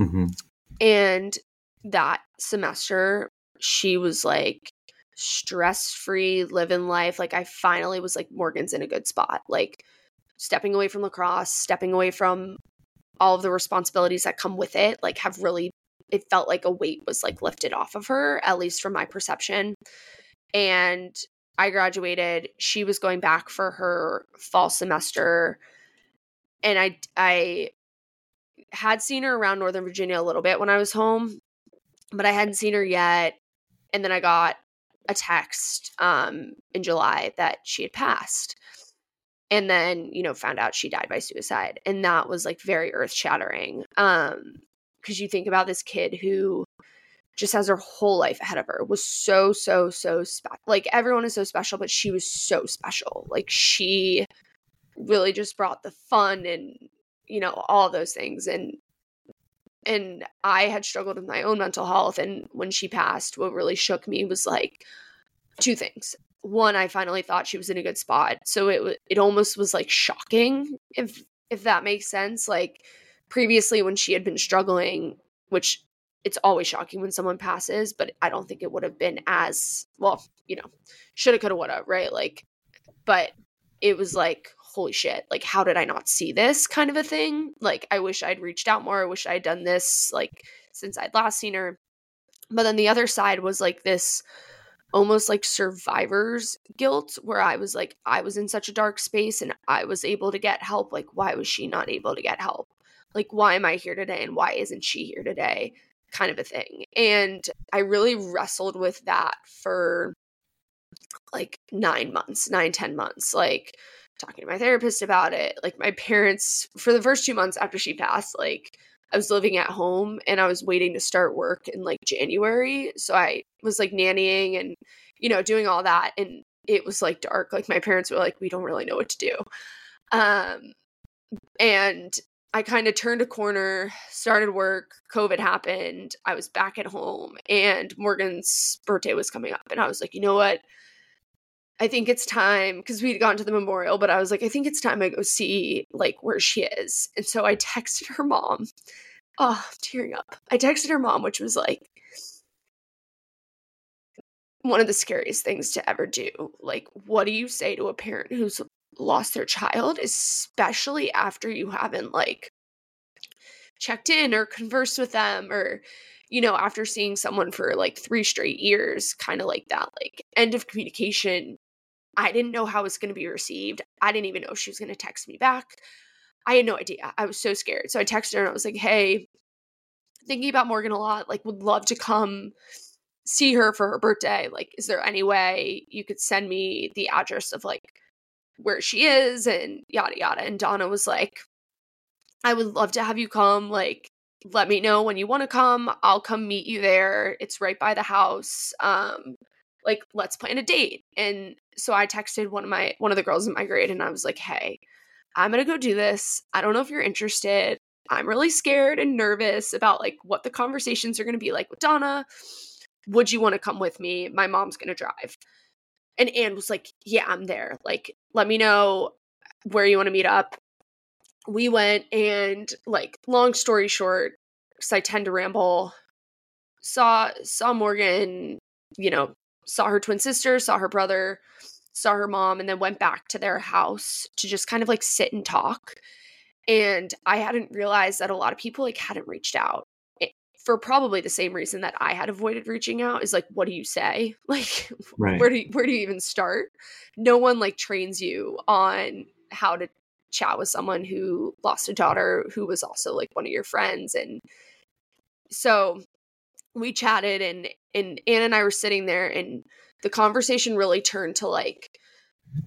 Mm-hmm. And that semester she was like stress free, living life. Like I finally was like Morgan's in a good spot. Like stepping away from lacrosse, stepping away from all of the responsibilities that come with it, like have really it felt like a weight was like lifted off of her, at least from my perception. And I graduated. She was going back for her fall semester. And I I had seen her around Northern Virginia a little bit when I was home, but I hadn't seen her yet. And then I got a text um in July that she had passed. And then, you know, found out she died by suicide. And that was like very earth-shattering. Um because you think about this kid who just has her whole life ahead of her was so so so special like everyone is so special but she was so special. Like she really just brought the fun and you know all those things and and i had struggled with my own mental health and when she passed what really shook me was like two things. One i finally thought she was in a good spot so it it almost was like shocking if if that makes sense like previously when she had been struggling which it's always shocking when someone passes, but I don't think it would have been as well, you know, shoulda, coulda, woulda, right? Like, but it was like, holy shit, like, how did I not see this kind of a thing? Like, I wish I'd reached out more. I wish I'd done this, like, since I'd last seen her. But then the other side was like this almost like survivor's guilt where I was like, I was in such a dark space and I was able to get help. Like, why was she not able to get help? Like, why am I here today and why isn't she here today? kind of a thing. And I really wrestled with that for like nine months, nine, ten months. Like talking to my therapist about it. Like my parents, for the first two months after she passed, like I was living at home and I was waiting to start work in like January. So I was like nannying and, you know, doing all that. And it was like dark. Like my parents were like, we don't really know what to do. Um, and I kind of turned a corner, started work, COVID happened. I was back at home and Morgan's birthday was coming up. And I was like, you know what? I think it's time because we'd gone to the memorial, but I was like, I think it's time I go see like where she is. And so I texted her mom. Oh, tearing up. I texted her mom, which was like one of the scariest things to ever do. Like, what do you say to a parent who's lost their child, especially after you haven't like checked in or conversed with them or you know after seeing someone for like 3 straight years kind of like that like end of communication I didn't know how it was going to be received. I didn't even know if she was going to text me back. I had no idea. I was so scared. So I texted her and I was like, "Hey, thinking about Morgan a lot. Like would love to come see her for her birthday. Like is there any way you could send me the address of like where she is and yada yada. And Donna was like, I would love to have you come. Like, let me know when you want to come. I'll come meet you there. It's right by the house. Um, like, let's plan a date. And so I texted one of my one of the girls in my grade and I was like, hey, I'm gonna go do this. I don't know if you're interested. I'm really scared and nervous about like what the conversations are gonna be like with Donna. Would you want to come with me? My mom's gonna drive. And Anne was like, Yeah, I'm there. Like, let me know where you want to meet up. We went and like long story short, because I tend to ramble, saw saw Morgan, you know, saw her twin sister, saw her brother, saw her mom, and then went back to their house to just kind of like sit and talk. And I hadn't realized that a lot of people like hadn't reached out for probably the same reason that I had avoided reaching out is like, what do you say? Like, right. where do you, where do you even start? No one like trains you on how to chat with someone who lost a daughter who was also like one of your friends, and so we chatted, and and Anne and I were sitting there, and the conversation really turned to like,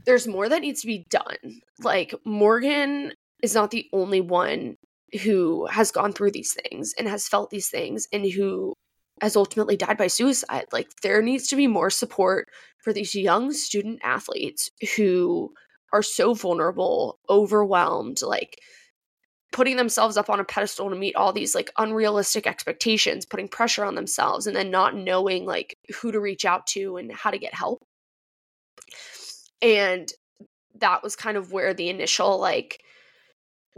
there's more that needs to be done. Like Morgan is not the only one who has gone through these things and has felt these things and who has ultimately died by suicide. Like there needs to be more support for these young student athletes who are so vulnerable, overwhelmed, like putting themselves up on a pedestal to meet all these like unrealistic expectations, putting pressure on themselves, and then not knowing like who to reach out to and how to get help. And that was kind of where the initial like,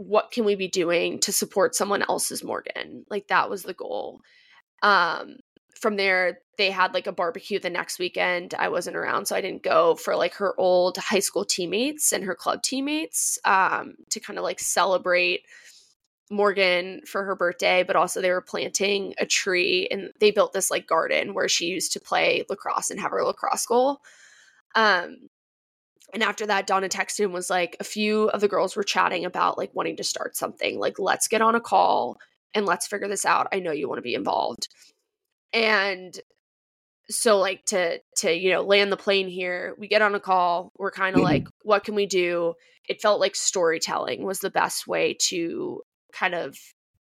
what can we be doing to support someone else's Morgan? Like that was the goal. Um, from there, they had like a barbecue the next weekend. I wasn't around, so I didn't go for like her old high school teammates and her club teammates um, to kind of like celebrate Morgan for her birthday, but also they were planting a tree and they built this like garden where she used to play lacrosse and have her lacrosse goal. Um, and after that, Donna texted and was like, a few of the girls were chatting about like wanting to start something. Like, let's get on a call and let's figure this out. I know you want to be involved and so like to to you know land the plane here we get on a call we're kind of mm-hmm. like what can we do it felt like storytelling was the best way to kind of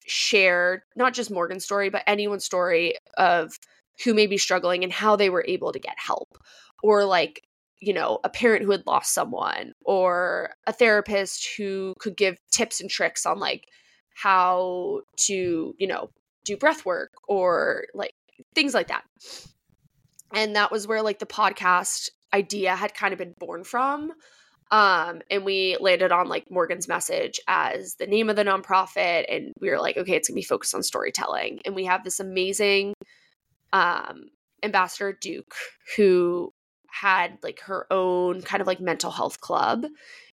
share not just morgan's story but anyone's story of who may be struggling and how they were able to get help or like you know a parent who had lost someone or a therapist who could give tips and tricks on like how to you know do breath work or like things like that. And that was where like the podcast idea had kind of been born from. Um, and we landed on like Morgan's message as the name of the nonprofit. And we were like, okay, it's gonna be focused on storytelling. And we have this amazing um ambassador Duke who had like her own kind of like mental health club.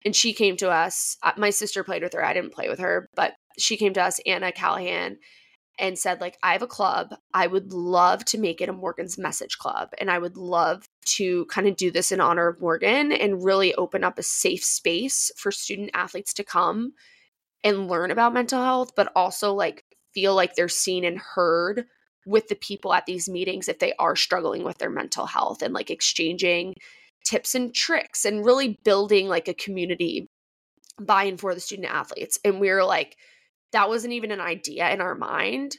And she came to us. Uh, my sister played with her. I didn't play with her, but she came to us, Anna Callahan, and said like i have a club i would love to make it a morgan's message club and i would love to kind of do this in honor of morgan and really open up a safe space for student athletes to come and learn about mental health but also like feel like they're seen and heard with the people at these meetings if they are struggling with their mental health and like exchanging tips and tricks and really building like a community buy-in for the student athletes and we were like that wasn't even an idea in our mind.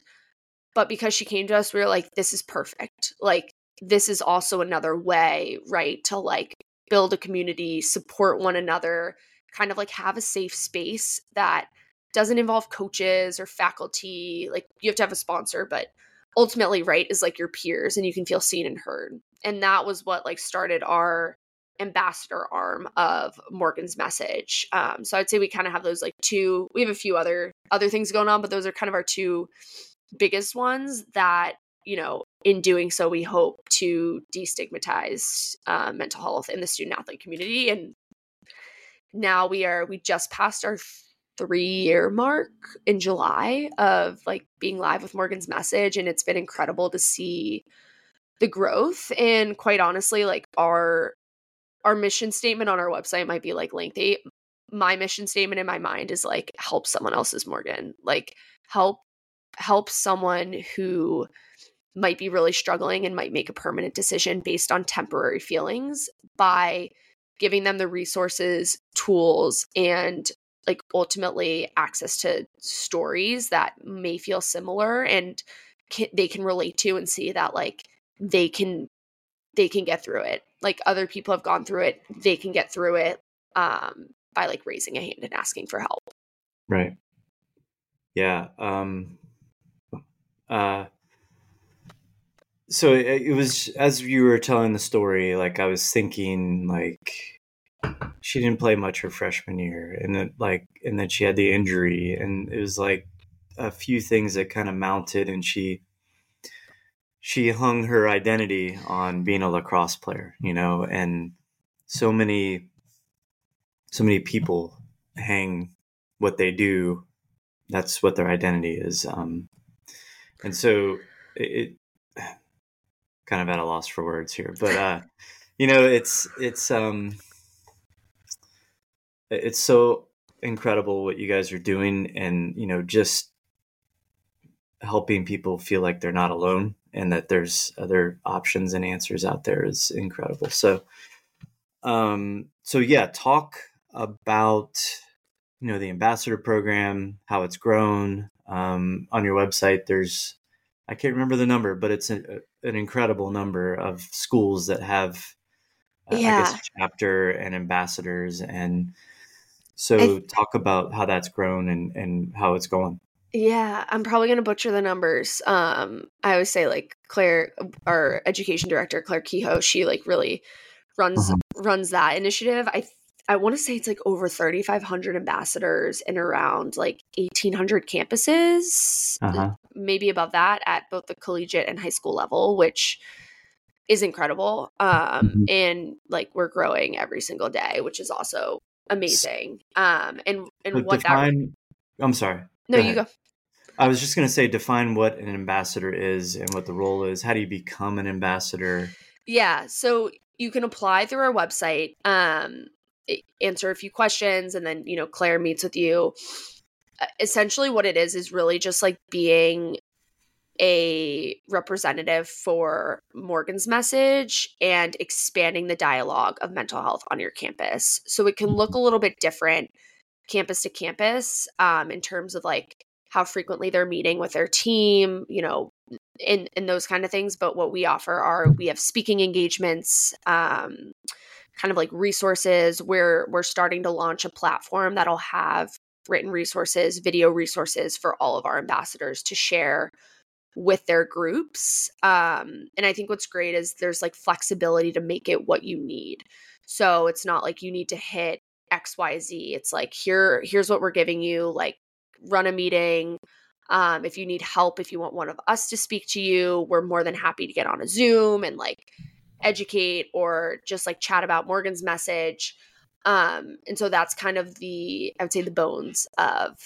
But because she came to us, we were like, this is perfect. Like, this is also another way, right, to like build a community, support one another, kind of like have a safe space that doesn't involve coaches or faculty. Like, you have to have a sponsor, but ultimately, right, is like your peers and you can feel seen and heard. And that was what like started our ambassador arm of Morgan's message. Um, so I'd say we kind of have those like two. We have a few other other things going on, but those are kind of our two biggest ones that you know in doing so we hope to destigmatize uh, mental health in the student athlete community and now we are we just passed our three year mark in july of like being live with morgan's message and it's been incredible to see the growth and quite honestly like our our mission statement on our website might be like lengthy. My mission statement in my mind is like help someone else's Morgan. Like help help someone who might be really struggling and might make a permanent decision based on temporary feelings by giving them the resources, tools, and like ultimately access to stories that may feel similar and can, they can relate to and see that like they can they can get through it. Like other people have gone through it they can get through it um, by like raising a hand and asking for help. Right. Yeah um uh so it, it was as you were telling the story like i was thinking like she didn't play much her freshman year and then like and then she had the injury and it was like a few things that kind of mounted and she she hung her identity on being a lacrosse player, you know, and so many so many people hang what they do. That's what their identity is um and so it, it kind of at a loss for words here but uh you know it's it's um it's so incredible what you guys are doing and you know just helping people feel like they're not alone and that there's other options and answers out there is incredible. So, um, so yeah, talk about you know the ambassador program, how it's grown. Um, on your website, there's I can't remember the number, but it's an incredible number of schools that have uh, yeah. I guess chapter and ambassadors and So th- talk about how that's grown and, and how it's going. Yeah, I'm probably gonna butcher the numbers. Um, I always say like Claire, our education director, Claire Kehoe, she like really runs uh-huh. runs that initiative. I I want to say it's like over 3,500 ambassadors in around like 1,800 campuses, uh-huh. maybe above that at both the collegiate and high school level, which is incredible. Um, mm-hmm. And like we're growing every single day, which is also amazing. Um, and and what define, that. I'm sorry. No, go you go. I was just going to say, define what an ambassador is and what the role is. How do you become an ambassador? Yeah, so you can apply through our website. Um, answer a few questions and then you know claire meets with you essentially what it is is really just like being a representative for morgan's message and expanding the dialogue of mental health on your campus. So it can look a little bit different campus to campus um, in terms of like how frequently they're meeting with their team you know in in those kind of things. But what we offer are we have speaking engagements um, kind of like resources we're we're starting to launch a platform that'll have written resources video resources for all of our ambassadors to share with their groups um, and i think what's great is there's like flexibility to make it what you need so it's not like you need to hit xyz it's like here here's what we're giving you like run a meeting um, if you need help if you want one of us to speak to you we're more than happy to get on a zoom and like educate or just like chat about Morgan's message. Um, and so that's kind of the, I would say, the bones of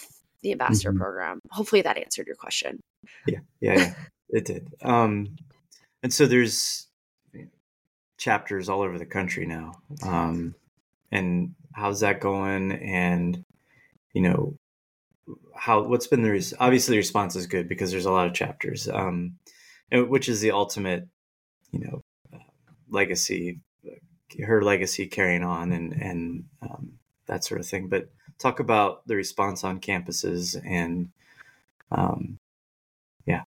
the ambassador mm-hmm. program. Hopefully that answered your question. Yeah, yeah, yeah it did. Um, and so there's chapters all over the country now. Um, and how's that going? And, you know, how, what's been the, res- obviously the response is good because there's a lot of chapters, um, which is the ultimate, you know, legacy, her legacy carrying on, and and um, that sort of thing. But talk about the response on campuses and, um, yeah.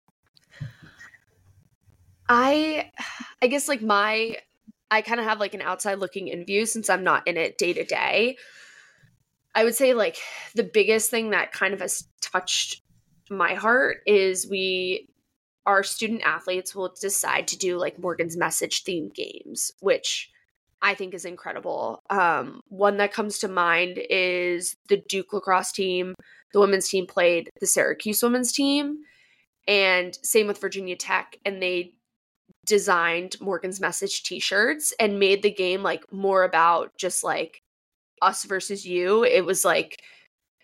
I, I guess like my, I kind of have like an outside looking in view since I'm not in it day to day. I would say like the biggest thing that kind of has touched my heart is we our student athletes will decide to do like Morgan's message themed games, which I think is incredible. Um, one that comes to mind is the Duke lacrosse team. The women's team played the Syracuse women's team, and same with Virginia Tech. And they designed Morgan's message t shirts and made the game like more about just like us versus you. It was like,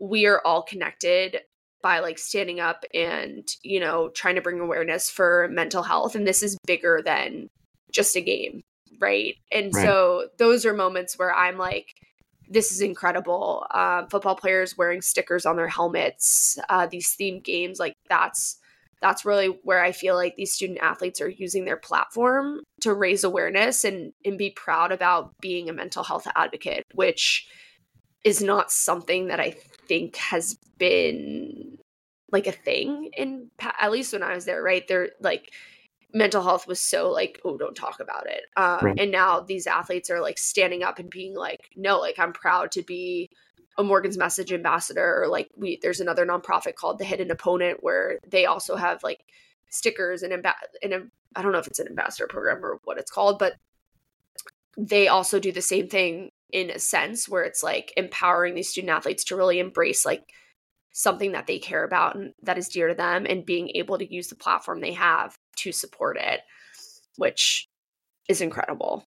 we are all connected by like standing up and you know trying to bring awareness for mental health and this is bigger than just a game right and right. so those are moments where i'm like this is incredible uh, football players wearing stickers on their helmets uh, these themed games like that's that's really where i feel like these student athletes are using their platform to raise awareness and and be proud about being a mental health advocate which is not something that i think has been like a thing in at least when I was there, right? There like mental health was so like, oh, don't talk about it. Um, right. And now these athletes are like standing up and being like, no, like I'm proud to be a Morgan's Message ambassador. Or like we, there's another nonprofit called the Hidden Opponent where they also have like stickers and imba- and I don't know if it's an ambassador program or what it's called, but they also do the same thing in a sense where it's like empowering these student athletes to really embrace like something that they care about and that is dear to them and being able to use the platform they have to support it which is incredible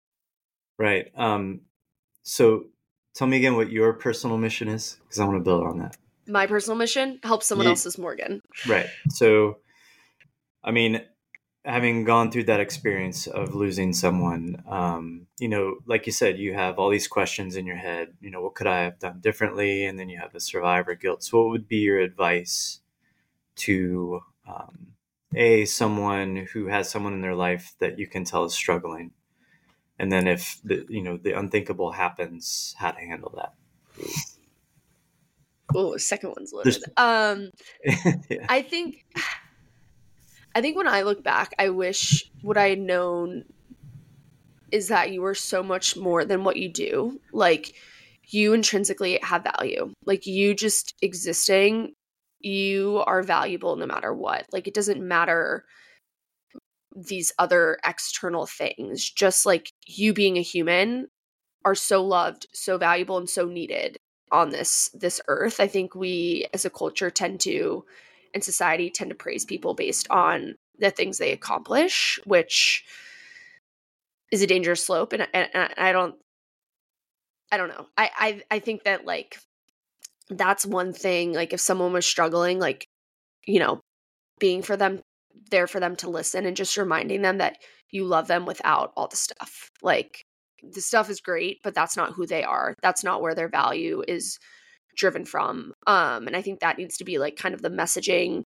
right um so tell me again what your personal mission is because i want to build on that my personal mission help someone yeah. else's morgan right so i mean having gone through that experience of losing someone, um, you know, like you said, you have all these questions in your head. You know, what could I have done differently? And then you have the survivor guilt. So, what would be your advice to um, a someone who has someone in their life that you can tell is struggling, and then if the you know the unthinkable happens, how to handle that? Oh, second one's loaded. Um, yeah. I think I think when I look back, I wish what I had known is that you were so much more than what you do. Like, you intrinsically have value. Like you just existing, you are valuable no matter what. Like it doesn't matter these other external things. Just like you being a human are so loved, so valuable and so needed on this this earth. I think we as a culture tend to in society tend to praise people based on the things they accomplish, which is a dangerous slope and, and, and I don't I don't know. I, I I think that like that's one thing. Like if someone was struggling, like you know, being for them there for them to listen and just reminding them that you love them without all the stuff. Like the stuff is great, but that's not who they are. That's not where their value is driven from. Um, and I think that needs to be like kind of the messaging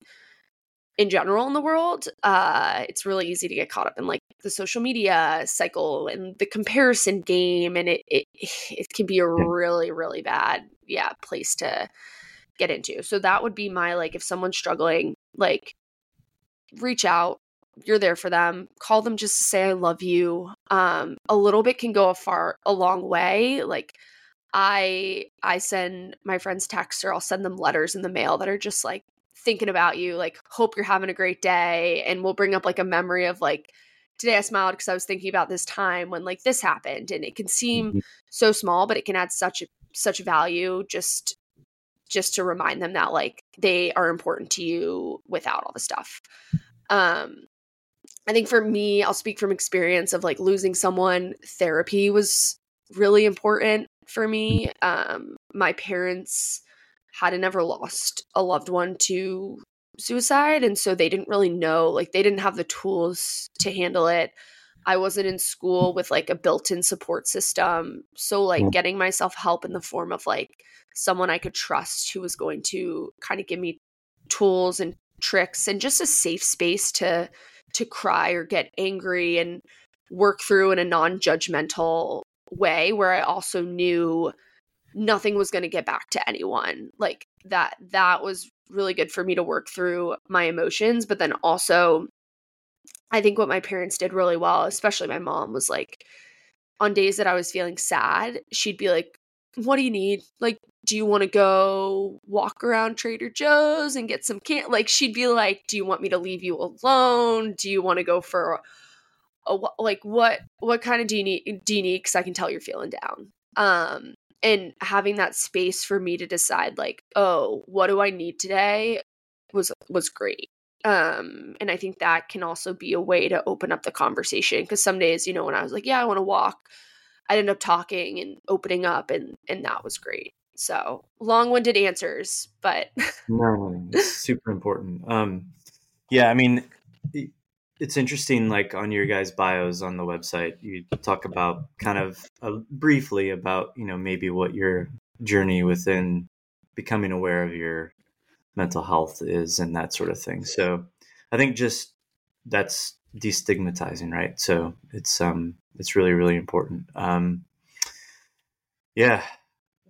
in general in the world. Uh, it's really easy to get caught up in like the social media cycle and the comparison game and it it, it can be a really really bad yeah place to get into so that would be my like if someone's struggling like reach out you're there for them call them just to say i love you um a little bit can go a far a long way like i i send my friends texts or i'll send them letters in the mail that are just like thinking about you like hope you're having a great day and we'll bring up like a memory of like today I smiled because I was thinking about this time when like this happened and it can seem mm-hmm. so small but it can add such such value just just to remind them that like they are important to you without all the stuff. Um I think for me, I'll speak from experience of like losing someone, therapy was really important for me. Um my parents hadn't ever lost a loved one to suicide and so they didn't really know like they didn't have the tools to handle it i wasn't in school with like a built-in support system so like mm. getting myself help in the form of like someone i could trust who was going to kind of give me tools and tricks and just a safe space to to cry or get angry and work through in a non-judgmental way where i also knew nothing was going to get back to anyone. Like that that was really good for me to work through my emotions but then also i think what my parents did really well especially my mom was like on days that i was feeling sad she'd be like what do you need? Like do you want to go walk around trader joe's and get some can like she'd be like do you want me to leave you alone? Do you want to go for a, a like what what kind of do you need do you need because i can tell you're feeling down. Um and having that space for me to decide like oh what do i need today? was was great. Um and i think that can also be a way to open up the conversation because some days you know when i was like yeah i want to walk i ended up talking and opening up and and that was great so long-winded answers but no super important. Um yeah i mean it's interesting like on your guys bios on the website you talk about kind of uh, briefly about you know maybe what your journey within becoming aware of your mental health is and that sort of thing. So i think just that's destigmatizing right? So it's um it's really really important. Um yeah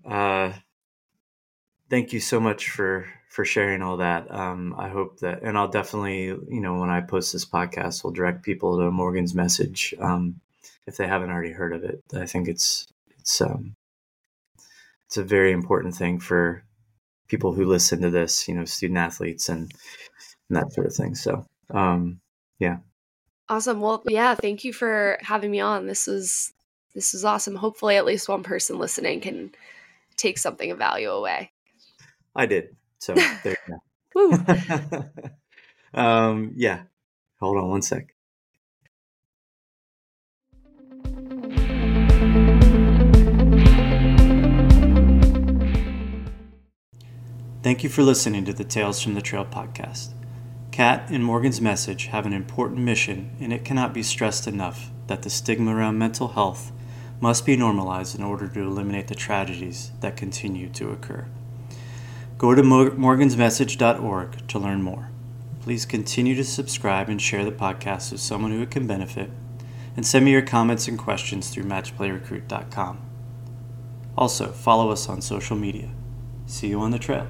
uh thank you so much for for sharing all that. Um, I hope that, and I'll definitely, you know, when I post this podcast, we'll direct people to Morgan's message um, if they haven't already heard of it. I think it's it's um, it's a very important thing for people who listen to this, you know, student athletes and, and that sort of thing. So, um, yeah. Awesome. Well, yeah, thank you for having me on. This was this was awesome. Hopefully, at least one person listening can take something of value away. I did. So there you go. um, yeah. Hold on one sec. Thank you for listening to the Tales from the Trail podcast. Kat and Morgan's message have an important mission, and it cannot be stressed enough that the stigma around mental health must be normalized in order to eliminate the tragedies that continue to occur. Go to morgansmessage.org to learn more. Please continue to subscribe and share the podcast with someone who it can benefit, and send me your comments and questions through matchplayrecruit.com. Also, follow us on social media. See you on the trail.